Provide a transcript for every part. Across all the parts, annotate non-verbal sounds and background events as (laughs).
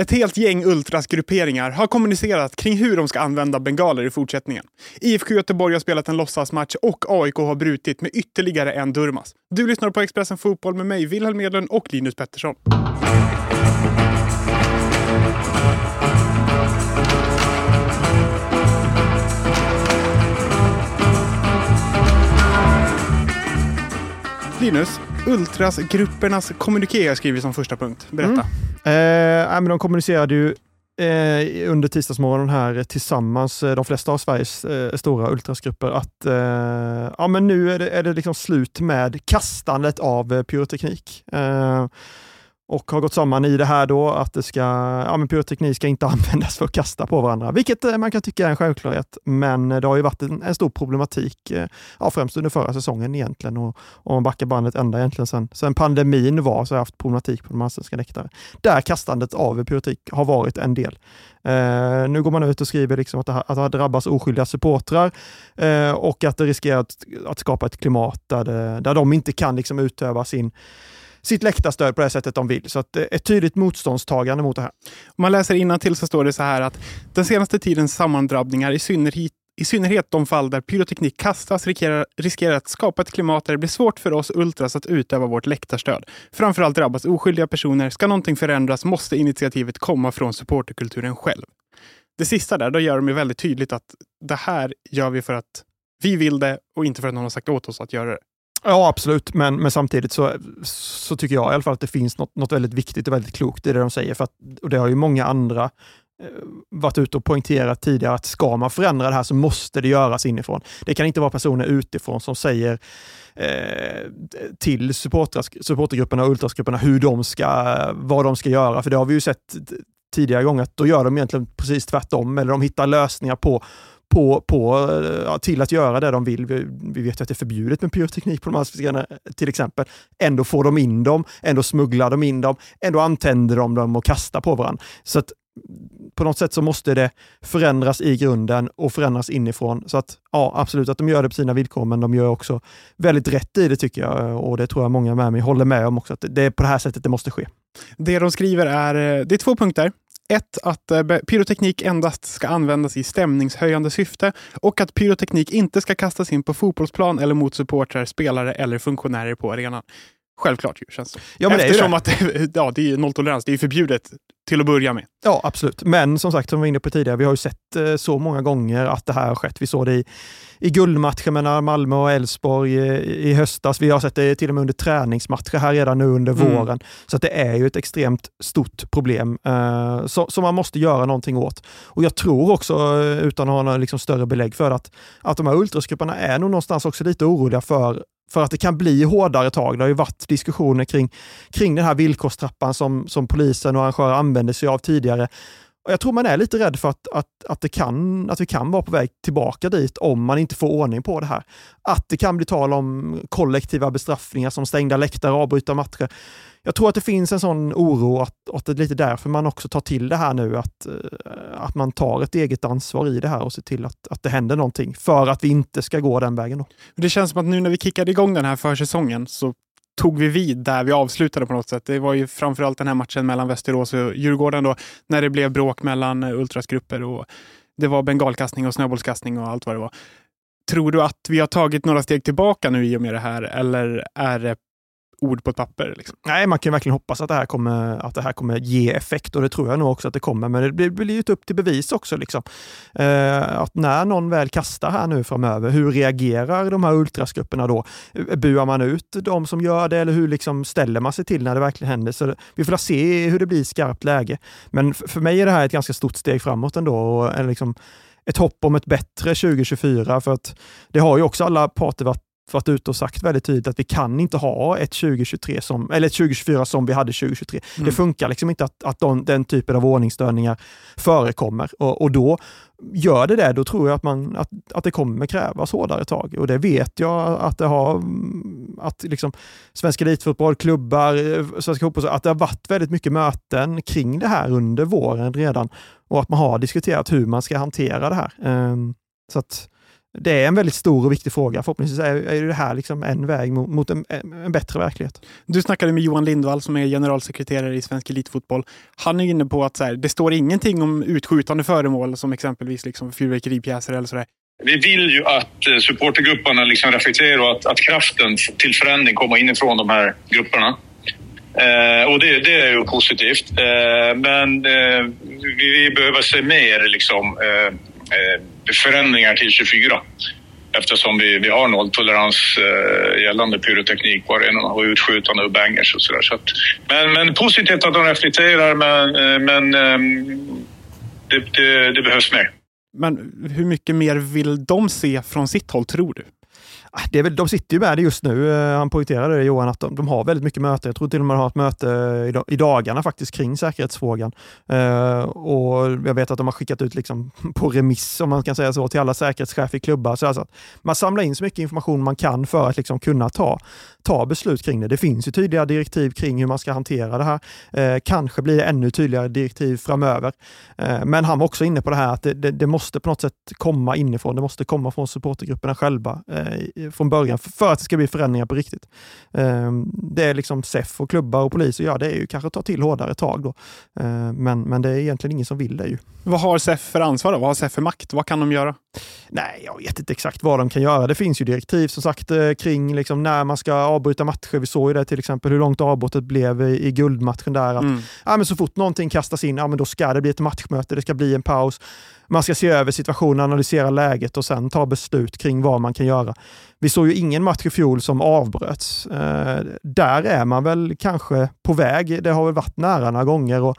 Ett helt gäng ultrasgrupperingar har kommunicerat kring hur de ska använda bengaler i fortsättningen. IFK Göteborg har spelat en låtsasmatch och AIK har brutit med ytterligare en Durmas. Du lyssnar på Expressen Fotboll med mig, Wilhelm Edlund och Linus Pettersson. Linus, Ultrasgruppernas kommuniké skriver som första punkt. Berätta. Mm. Eh, men de kommunicerade ju eh, under tisdagsmorgonen här tillsammans, eh, de flesta av Sveriges eh, stora ultrasgrupper, att eh, ja, men nu är det, är det liksom slut med kastandet av eh, pyroteknik eh, och har gått samman i det här då att det ska, ja, men pyroteknik ska inte (laughs) användas för att kasta på varandra, vilket eh, man kan tycka är en självklarhet. Men eh, det har ju varit en, en stor problematik, eh, ja, främst under förra säsongen egentligen och om man backar bandet ända egentligen sen, sen pandemin var så har jag haft problematik på de allsvenska läktare. Där kastandet av pyroteknik har varit en del. Eh, nu går man ut och skriver liksom att, det, att det har drabbats oskyldiga supportrar eh, och att det riskerar att, att skapa ett klimat där, det, där de inte kan liksom utöva sin sitt läktarstöd på det sättet de vill. Så att, eh, ett tydligt motståndstagande mot det här. Om man läser till så står det så här att den senaste tidens sammandrabbningar, i synnerhet i synnerhet de fall där pyroteknik kastas riskerar, riskerar att skapa ett klimat där det blir svårt för oss ultras att utöva vårt läktarstöd. Framförallt drabbas oskyldiga personer. Ska någonting förändras måste initiativet komma från supporterkulturen själv. Det sista där, då gör de ju väldigt tydligt att det här gör vi för att vi vill det och inte för att någon har sagt åt oss att göra det. Ja, absolut. Men, men samtidigt så, så tycker jag i alla fall att det finns något, något väldigt viktigt och väldigt klokt i det de säger. För att, och det har ju många andra eh, varit ute och poängterat tidigare att ska man förändra det här så måste det göras inifrån. Det kan inte vara personer utifrån som säger eh, till supportergrupperna och ultrasgrupperna hur de ska, vad de ska göra. För det har vi ju sett tidigare gånger att då gör de egentligen precis tvärtom. Eller de hittar lösningar på på, på, eh, ja, till att göra det de vill. Vi, vi vet att det är förbjudet med pyroteknik på de här till exempel. Ändå får de in dem, ändå smugglar de in dem, ändå antänder de dem och kastar på varandra. Så att mm, på något sätt så måste det förändras i grunden och förändras inifrån. Så att ja, absolut att de gör det på sina villkor, men de gör också väldigt rätt i det tycker jag. Och det tror jag många med mig håller med om också, att det är på det här sättet det måste ske. Det de skriver är, eh, det är två punkter. Ett, att eh, pyroteknik endast ska användas i stämningshöjande syfte och att pyroteknik inte ska kastas in på fotbollsplan eller mot supportrar, spelare eller funktionärer på arenan. Självklart ju, känns det ja, men Eftersom det är det. att (laughs) ja, det är nolltolerans, det är förbjudet till att börja med. Ja, absolut. Men som sagt, som vi var inne på tidigare, vi har ju sett eh, så många gånger att det här har skett. Vi såg det i, i guldmatchen mellan Malmö och Elfsborg i, i, höstas. Vi har sett det till och med under träningsmatcher här redan nu under mm. våren. Så att det är ju ett extremt stort problem eh, som man måste göra någonting åt. Och jag tror också, eh, utan att ha några liksom större belägg för att, att de här ultrasgrupperna är nog någonstans också lite oroliga för för att det kan bli hårdare tag. Det har ju varit diskussioner kring, kring den här villkorstrappan som, som polisen och arrangörer använde sig av tidigare. Och jag tror man är lite rädd för att, att, att, det kan, att vi kan vara på väg tillbaka dit om man inte får ordning på det här. Att det kan bli tal om kollektiva bestraffningar som stängda läktare avbryta matcher jag tror att det finns en sån oro att, att det är lite därför man också tar till det här nu, att, eh, att man tar ett eget ansvar i det här och ser till att, att det händer någonting för att vi inte ska gå den vägen. Då. Det känns som att nu när vi kickade igång den här försäsongen så tog vi vid där vi avslutade på något sätt. Det var ju framförallt den här matchen mellan Västerås och Djurgården då, när det blev bråk mellan ultrasgrupper och det var bengalkastning och snöbollskastning och allt vad det var. Tror du att vi har tagit några steg tillbaka nu i och med det här eller är det ord på ett papper. Liksom. Nej, man kan verkligen hoppas att det, här kommer, att det här kommer ge effekt och det tror jag nog också att det kommer. Men det blir, ju upp till bevis också. Liksom. Eh, att när någon väl kastar här nu framöver, hur reagerar de här ultrasgrupperna då? Eh, buar man ut de som gör det eller hur liksom ställer man sig till när det verkligen händer? Så vi får se hur det blir i skarpt läge. Men för mig är det här ett ganska stort steg framåt ändå. Och, liksom, ett hopp om ett bättre 2024 för att det har ju också alla parter varit varit ute och sagt väldigt tydligt att vi kan inte ha ett 2023 som, eller ett 2024 som vi hade 2023. Mm. Det funkar liksom inte att, att de, den typen av ordningsstörningar förekommer och, och då gör det det, då tror jag att, man, att, att det kommer krävas hårdare tag. Och det vet jag att det har, att liksom Svensk Elitfotboll, klubbar, Svenska fotboll, att det har varit väldigt mycket möten kring det här under våren redan och att man har diskuterat hur man ska hantera det här. Um, så att det är en väldigt stor och viktig fråga. Förhoppningsvis är, är det här liksom en väg mot, mot en, en, bättre verklighet. Du snackade med Johan Lindvall som är generalsekreterare i Svensk Elitfotboll. Han är inne på att så här, det står ingenting om utskjutande föremål som exempelvis liksom fyrverkeripjäser eller sådär. Vi vill ju att eh, supportergrupperna liksom reflekterar och att, att kraften till förändring kommer inifrån de här grupperna. Eh, och det, det, är ju positivt. Eh, men eh, vi, vi, behöver se mer liksom, eh, eh, förändringar till 24 eftersom vi, vi har nolltolerans eh, gällande pyroteknik på arenorna och utskjutande och bangers och sådär. Så men, men positivt att de reflekterar, men, eh, men eh, det, det, det behövs mer. Men hur mycket mer vill de se från sitt håll, tror du? Ah, det är väl, de sitter ju med det just nu. Eh, han poängterade det Johan, att de, de, har väldigt mycket möten. Jag tror till och med de har ett möte i, i dagarna faktiskt kring säkerhetsfrågan. Uh, och Jag vet att de har skickat ut liksom (laughs) på remiss, om man kan säga så, till alla säkerhetschefer i klubbar. Så alltså man samlar in så mycket information man kan för att liksom kunna ta, ta beslut kring det. Det finns ju tydliga direktiv kring hur man ska hantera det här. Eh, kanske blir det ännu tydligare direktiv framöver. Eh, men han var också inne på det här att det, det, det, måste på något sätt komma inifrån. Det måste komma från supportergrupperna själva eh, från början för att det ska bli förändringar på riktigt. Ehm, det är liksom SEF och klubbar och poliser gör, det är ju kanske ta till hårdare tag då. Eh, men, men det är egentligen ingen som vill det ju. Vad har SEF för ansvar då? Vad har SEF för makt? Vad kan de göra? Nej, jag vet inte exakt vad de kan göra. Det finns ju direktiv som sagt eh, kring liksom när man ska avbryta matcher. Vi såg ju det till exempel hur långt avbrottet blev i, i guldmatchen där. Att, mm. ja, men så fort någonting kastas in, ja, men då ska det bli ett matchmöte, det ska bli en paus. Man ska se över situationen, analysera läget och sen ta beslut kring vad man kan göra. Vi såg ju ingen match i fjol som avbröts. Eh, där är man väl kanske på väg. Det har väl varit nära några gånger. Och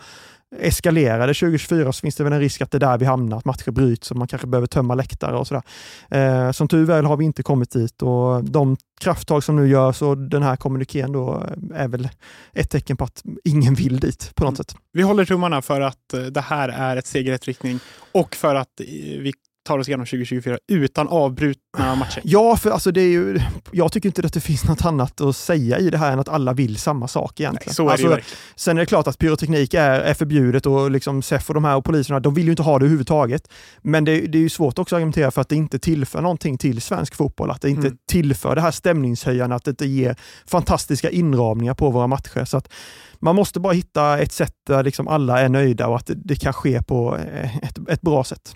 eskalerar det 2024 så finns det väl en risk att det är där vi hamnar, att matcher bryts och man kanske behöver tömma läktare och sådär. Eh, som tur väl har vi inte kommit dit och de krafttag som nu görs och den här kommunikén då är väl ett tecken på att ingen vill dit på något mm. sätt. Vi håller tummarna för att eh, det här är ett steg i rätt riktning och för att eh, vi tar oss igenom 2024 utan avbrutna matcher. Ja, för alltså det är ju, jag tycker inte att det finns något annat att säga i det här än att alla vill samma sak egentligen. Nej, så är alltså, det sen är det klart att pyroteknik är, är förbjudet och liksom SEF och de här och poliserna, de vill ju inte ha det överhuvudtaget. Men det, det är ju svårt också att argumentera för att det inte tillför någonting till svensk fotboll, att det inte mm. tillför det här stämningshöjande, att det inte ger fantastiska inramningar på våra matcher. Så att man måste bara hitta ett sätt där liksom alla är nöjda och att det, det kan ske på ett, ett bra sätt.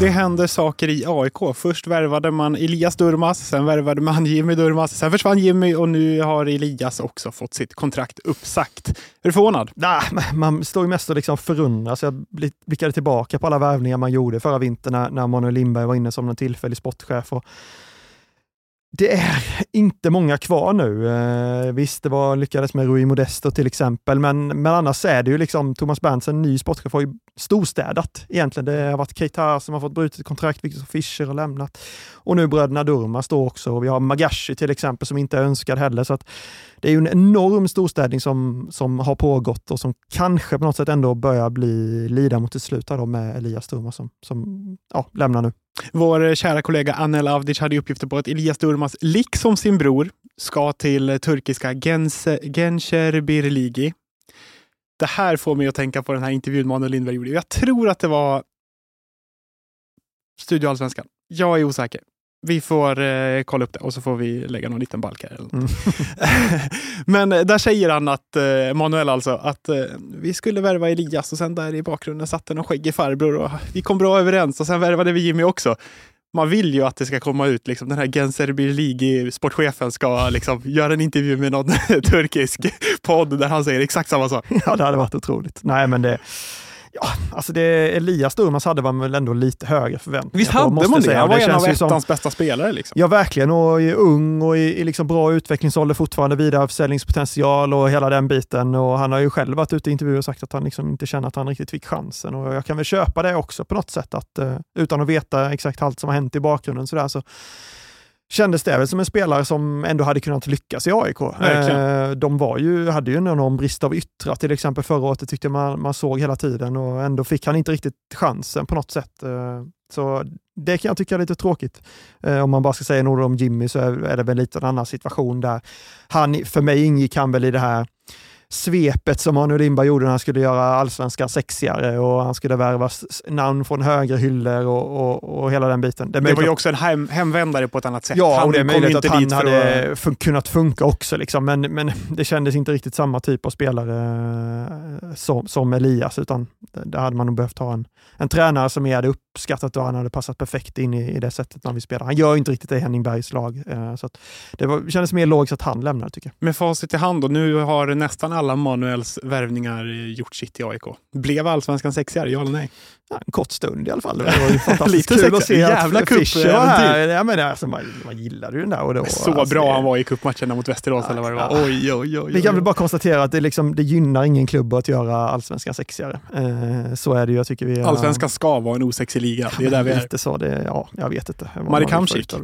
Det händer saker i AIK. Först värvade man Elias Durmas, sen värvade man Jimmy Durmas, sen försvann Jimmy och nu har Elias också fått sitt kontrakt uppsagt. Är du förvånad? Nah, man står ju mest och liksom förundras. Jag blickade tillbaka på alla värvningar man gjorde förra vintern när, när Manuel Lindberg var inne som en tillfällig sportchef. Och det är inte många kvar nu. Eh, visst, det var, lyckades med Rui Modesto till exempel, men, men annars är det ju liksom Thomas Berntsen, ny sportchef, har ju storstädat egentligen. Det har varit Keita som har fått brutet kontrakt, Victor Fischer har lämnat och nu bröderna Durmas då också. Och vi har Magashi till exempel som inte är önskad heller. Så att det är ju en enorm storstädning som, som har pågått och som kanske på något sätt ändå börjar bli lida mot ett slut med Elias Durmas som, som ja, lämnar nu. Vår eh, kära kollega Anel Avdic hade uppgifter på att Elias Durmas, liksom sin bror, ska till eh, turkiska Gencer Birligi. Det här får mig att tänka på den här intervjun Manuel Lindberg gjorde. Jag tror att det var Studio Allsvenskan. Jag är osäker. Vi får eh, kolla upp det och så får vi lägga någon liten balk här. Mm. (laughs) Men eh, där säger han att, eh, Manuel alltså, att eh, vi skulle värva Elias och sen där i bakgrunden satt någon skäggig farbror och vi kom bra överens och sen värvade vi Jimmy också. Man vill ju att det ska komma ut, liksom, den här Genser Birligi, sportchefen, ska liksom, (laughs) göra en intervju med någon (laughs) turkisk podd där han säger exakt samma sak. Ja, det hade varit otroligt. Nej, men det Ja, alltså det, Elias Durmaz hade man väl ändå lite högre förväntningar Visst på, hade måste man det? säga. Han var det en av ettans bästa spelare. Liksom. Ja, verkligen. Och är ung och i, i liksom bra utvecklingsålder fortfarande, vidareförsäljningspotential och hela den biten. Och han har ju själv varit ute i intervjuer och sagt att han liksom inte känner att han riktigt fick chansen. Och jag kan väl köpa det också på något sätt, att uh, utan att veta exakt allt som har hänt i bakgrunden så, där, så kändes det väl som en spelare som ändå hade kunnat lyckas i AIK. Eh, de var ju, hade ju en enorm brist av yttrar till exempel förra året, det tyckte man, man såg hela tiden och ändå fick han inte riktigt chansen på något sätt. Eh, så det kan jag tycka är lite tråkigt. Eh, om man bara ska säga något om Jimmy så är, är det väl lite en annan situation där. Han, för mig ingick han väl i det här svepet som Manuel Lindberg gjorde när han skulle göra allsvenskan sexigare och han skulle värva namn från högre hyllor och, och, och hela den biten. Det, det var ju också en hem, hemvändare på ett annat sätt. Ja, han och det är möjligt att han hade att... kunnat funka också, liksom. men, men det kändes inte riktigt samma typ av spelare eh, som, som Elias, utan där hade man nog behövt ha en, en tränare som jag hade uppskattat och han hade passat perfekt in i, i det sättet när vi spelar. Han gör inte riktigt det i Henning Bergs lag, eh, så det var, kändes mer logiskt att han lämnar tycker jag. Med facit i hand och nu har nästan alla Manuels värvningar gjort sitt i AIK. Blev allsvenskan sexigare, ja eller nej? Ja, en kort stund i alla fall. Det var (laughs) ju fantastiskt kul att se Jävla att Fischer var här. Ja, men alltså, man, man gillade ju den där. Och då, så alltså, bra det, han var i cupmatcherna mot Västerås ja, eller vad det var. Oj, oj, oj, Vi kan väl bara konstatera att det, liksom, det gynnar ingen klubb att göra allsvenskan sexigare. Eh, så är det ju. Jag tycker vi, allsvenskan ska vara en osexig liga. Det är där vi är. Lite så. Det, ja, jag vet inte. Marek Hamsik.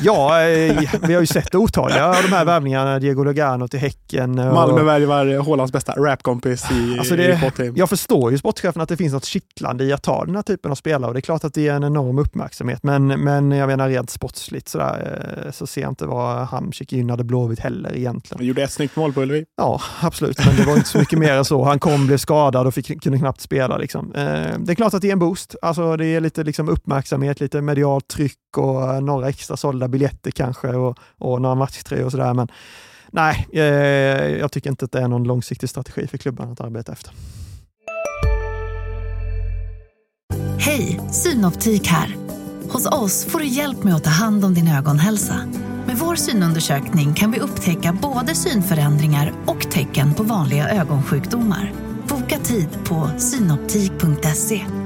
Ja, eh, vi har ju sett otaliga av de här värvningarna. Diego Lugano till Häcken. Och... Malmö värvar Hålands bästa rapkompis i, alltså det, i Jag förstår ju sportchefen att det finns något kittlande i att ta den här typen av spelare och det är klart att det är en enorm uppmärksamhet. Men, men jag menar rent sportsligt sådär, eh, så ser jag inte vad Hamsik gynnade Blåvitt heller egentligen. Han gjorde ett snyggt mål på Ullevi. Ja, absolut, men det var inte så mycket mer än så. Han kom, blev skadad och fick, kunde knappt spela. Liksom. Eh, det är klart att det är en boost. Alltså, det är lite liksom, uppmärksamhet, lite medialt tryck och några extra sålda biljetter kanske och, och några matchtröjor och sådär. Men nej, eh, jag tycker inte att det är någon långsiktig strategi för klubban att arbeta efter. Hej, Synoptik här. Hos oss får du hjälp med att ta hand om din ögonhälsa. Med vår synundersökning kan vi upptäcka både synförändringar och tecken på vanliga ögonsjukdomar. Boka tid på synoptik.se.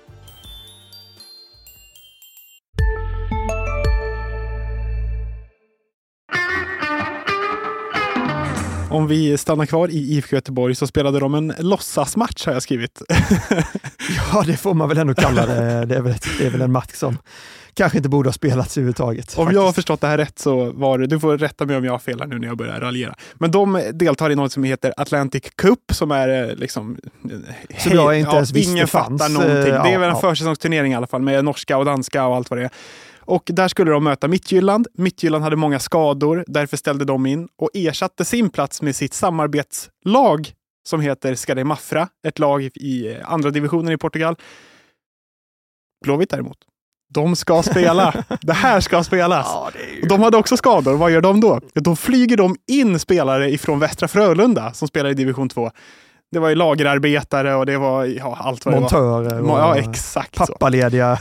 Om vi stannar kvar i IFK Göteborg så spelade de en låtsasmatch har jag skrivit. (laughs) ja, det får man väl ändå kalla det. Det är väl, det är väl en match som kanske inte borde ha spelats överhuvudtaget. Om faktiskt. jag har förstått det här rätt så var det, du får rätta mig om jag har fel här nu när jag börjar raljera. Men de deltar i något som heter Atlantic Cup som är eh, liksom... Som jag inte ens visste Ingen fanns. fattar någonting. Det är väl en ja. försäsongsturnering i alla fall med norska och danska och allt vad det är. Och där skulle de möta Mittjylland. Mittjylland hade många skador, därför ställde de in och ersatte sin plats med sitt samarbetslag som heter Skade Mafra, ett lag i andra divisionen i Portugal. Blåvitt däremot, de ska spela. (laughs) det här ska spelas. Ja, ju... De hade också skador. Vad gör de då? Då flyger de in spelare ifrån Västra Frölunda som spelar i division 2 det var ju lagerarbetare och det var ja, allt vad Montörer (laughs) (laughs) det var. Ja, exakt pappalediga.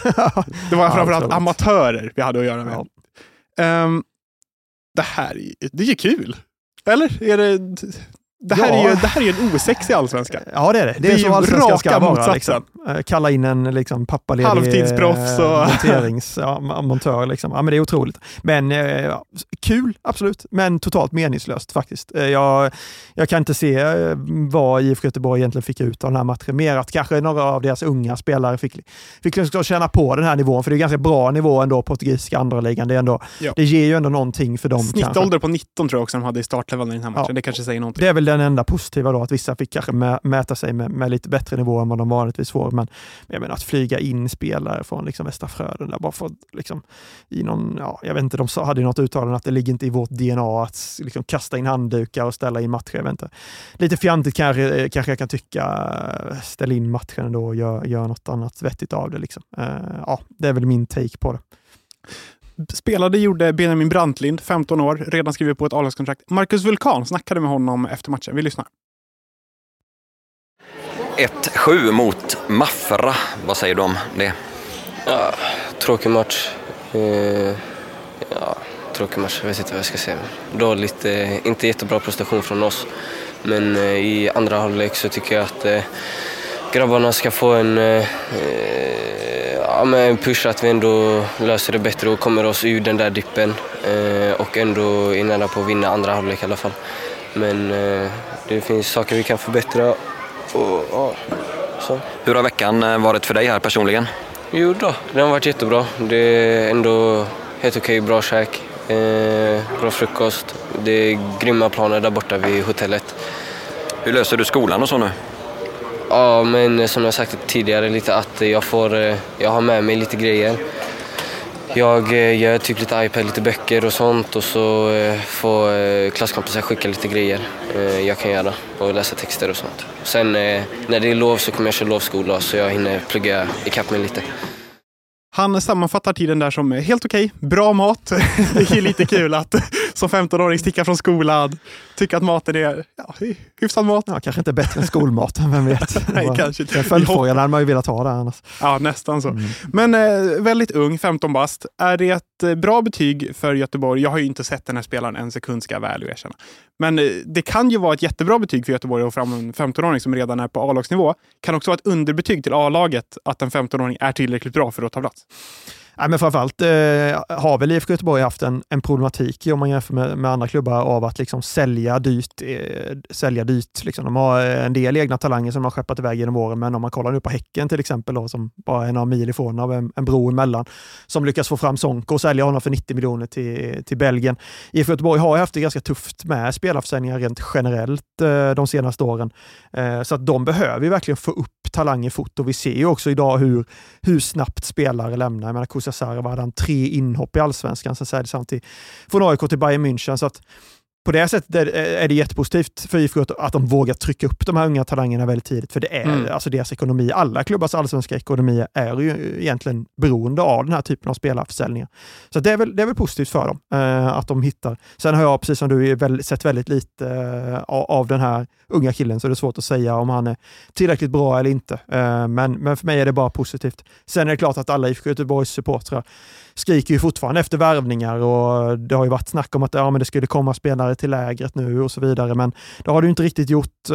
det var framförallt amatörer vi hade att göra med. Ja. Um, det här det är ju kul. Eller? Är det, det här, ja. är ju, det här är ju en osexig allsvenska. Ja, det är det. Det, det är, är så allsvenskan ska vara. Liksom. Eh, kalla in en liksom, pappaledig Halvtidsproffs och... monterings, ja, montör. Liksom. Ja, men det är otroligt. Men eh, kul, absolut. Men totalt meningslöst faktiskt. Eh, jag, jag kan inte se eh, vad IFK Göteborg egentligen fick ut av den här matchen. Mer att kanske några av deras unga spelare fick, fick liksom känna på den här nivån. För det är ganska bra nivå ändå, portugisiska andra ligan. Det, är ändå, ja. det ger ju ändå någonting för dem. Snittålder på 19 tror jag också de hade i startelvan i den här matchen. Ja. Det kanske säger någonting. Det är väl den enda positiva då, att vissa fick kanske mä mäta sig med, med, lite bättre nivå än vad de vanligtvis får. Men, jag menar att flyga in spelare från liksom Västra Frölunda bara för liksom, i någon, ja, jag vet inte, de hade något uttalande att det ligger inte i vårt DNA att liksom, kasta in handdukar och ställa in matcher. Jag vet inte. Lite fjantigt kanske, eh, kanske jag kan tycka. Ställ in matchen ändå och gör, gör något annat vettigt av det. Liksom. Uh, ja, det är väl min take på det. Spelade gjorde Benjamin Brantlind, 15 år, redan skrivit på ett a Marcus Vulkan snackade med honom efter matchen. Vi lyssnar. 1-7 mot Maffra. Vad säger du om det? Ja, tråkig match. Eh, ja, tråkig match, jag vet inte vad jag ska säga. Dåligt, inte jättebra prestation från oss. Men eh, i andra halvlek så tycker jag att eh, grabbarna ska få en, ja, en push att vi ändå löser det bättre och kommer oss ur den där dippen. Och ändå är nära på att vinna andra halvlek i alla fall. Men det finns saker vi kan förbättra. Och, ja, så. Hur har veckan eh, varit för dig här personligen? Jo då, den har varit jättebra. Det är ändå helt okej, bra käk, eh, bra frukost. Det är grymma planer där borta vid hotellet. Hur löser du skolan och så nu? Ja, men som jag sagt tidigare lite att jag får, eh, jag har med mig lite grejer. Jag eh, gör typ lite iPad, lite böcker och sånt och så eh, får eh, klasskompisar skicka lite grejer jag kan göra och läsa texter och sånt. Sen när det är lov så kommer jag köra lovskola så jag hinner plugga ikapp mig lite. Han sammanfattar tiden där som helt okej, bra mat. (laughs) det är lite kul att som 15-åring sticka från skolan, tycka att maten är ja, hyfsad mat. Ja, kanske inte bättre än skolmaten, vem vet? (laughs) Nej, kanske inte. Den följdfrågan hade man ju velat ha där annars. Ja, nästan så. Mm. Men eh, väldigt ung, 15 bast. Är det ett eh, bra betyg för Göteborg? Jag har ju inte sett den här spelaren en sekund, ska jag väl erkänna. Men eh, det kan ju vara ett jättebra betyg för Göteborg att få fram en 15-åring som redan är på A-lagsnivå. Kan också vara ett underbetyg till A-laget att en 15-åring är tillräckligt bra för att ta plats. Nej, men framförallt eh, har väl IFK Göteborg haft en, en problematik om man jämför med, med andra klubbar av att liksom sälja dyrt. Eh, sälja dyrt liksom. De har eh, en del egna talanger som de har skeppat iväg genom åren, men om man kollar nu på Häcken till exempel, då, som bara är några mil ifrån av en, en bro emellan, som lyckas få fram Sonko och sälja honom för 90 miljoner till, till Belgien. IFK Göteborg har haft det ganska tufft med spelarförsäljningar rent generellt eh, de senaste åren, eh, så att de behöver ju verkligen få upp talanger fort och vi ser ju också idag hur, hur snabbt spelare lämnar. Jag menar, hade han tre inhopp i allsvenskan, sen säljs han till, från AIK till Bayern München. Så att på det sättet är det jättepositivt för IFK att de vågar trycka upp de här unga talangerna väldigt tidigt. För det är mm. alltså deras ekonomi. Alla klubbars allsvenska ekonomi är ju egentligen beroende av den här typen av spelarförsäljningar. Så det är väl, det är väl positivt för dem eh, att de hittar. Sen har jag, precis som du, väl, sett väldigt lite eh, av den här unga killen, så det är svårt att säga om han är tillräckligt bra eller inte. Eh, men, men för mig är det bara positivt. Sen är det klart att alla IFK Göteborgs supportrar skriker ju fortfarande efter värvningar och det har ju varit snack om att ja, men det skulle komma spelare till lägret nu och så vidare, men det har du inte riktigt gjort. Eh,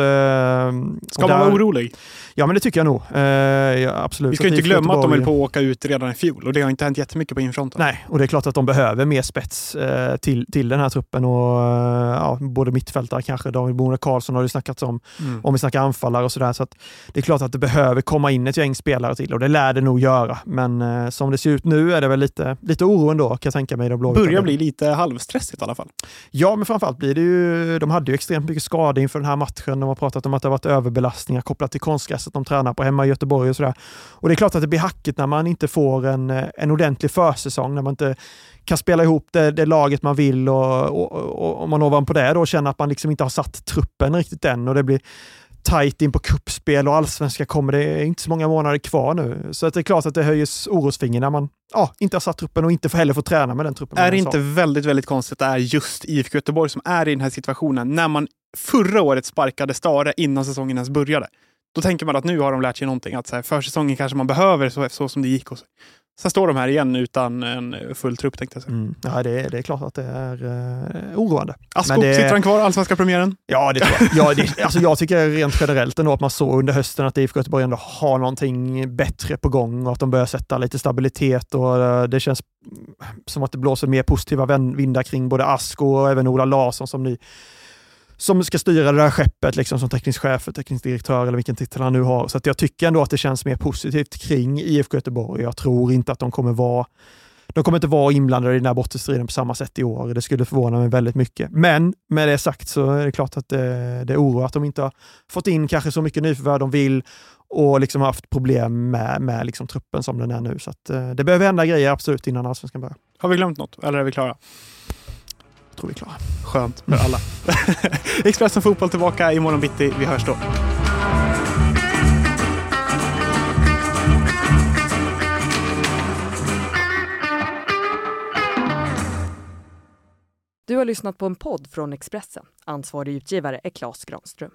ska man vara orolig? Ja, men det tycker jag nog. Eh, ja, absolut. Vi ska inte glömma att de höll på att åka ut redan i fjol och det har inte hänt jättemycket på infronten. Nej, och det är klart att de behöver mer spets eh, till, till den här truppen och eh, ja, både mittfältare kanske, David Boone Karlsson har det snackats om, mm. om vi snackar anfallare och sådär. Så det är klart att det behöver komma in ett gäng spelare till och det lär det nog göra. Men eh, som det ser ut nu är det väl lite, lite oro ändå kan jag tänka mig. De Börjar bli lite halvstressigt i alla fall. Ja, men framförallt blir det ju, de hade ju extremt mycket skador inför den här matchen. De har pratat om att det har varit överbelastningar kopplat till konstgräset de tränar på hemma i Göteborg och sådär. Och det är klart att det blir hackigt när man inte får en, en ordentlig försäsong, när man inte kan spela ihop det, det laget man vill och, och, och, och man ovanpå det då känner att man liksom inte har satt truppen riktigt än och det blir tajt in på kuppspel och allsvenska kommer. Det är inte så många månader kvar nu. Så att det är klart att det höjs orosfinger när man ja, inte har satt truppen och inte heller får träna med den truppen. Är det inte väldigt, väldigt konstigt att det är just IFK Göteborg som är i den här situationen när man förra året sparkade Stare innan säsongen ens började? Då tänker man att nu har de lärt sig någonting. Att så här, försäsongen kanske man behöver så, så som det gick. Och så. Sen står de här igen utan en full trupp tänkte jag säga. Mm. Ja, det är, det är klart att det är uh, oroande. Asko, det... sitter han kvar allsvenska premiären? Ja, det tror jag. ja, det, alltså jag tycker rent generellt ändå att man såg under hösten att IFK Göteborg ändå har någonting bättre på gång och att de börjar sätta lite stabilitet och uh, det känns som att det blåser mer positiva vindar kring både Asko och även Ola Larsson som ny som ska styra det där skeppet liksom, som teknisk chef, teknisk direktör eller vilken titel han nu har. Så att jag tycker ändå att det känns mer positivt kring IFK Göteborg. Jag tror inte att de kommer vara de kommer inte vara inblandade i den här bottenstriden på samma sätt i år. Det skulle förvåna mig väldigt mycket. Men med det sagt så är det klart att det, det oroar att de inte har fått in kanske så mycket nyförvärv de vill och liksom haft problem med, med liksom truppen som den är nu. Så att, eh, det behöver hända grejer absolut innan allsvenskan börjar. Har vi glömt något eller är vi klara? Tror vi är klara. Skönt för alla. (laughs) Expressen Fotboll tillbaka imorgon bitti. Vi hörs då. Du har lyssnat på en podd från Expressen. Ansvarig utgivare är Klas Granström.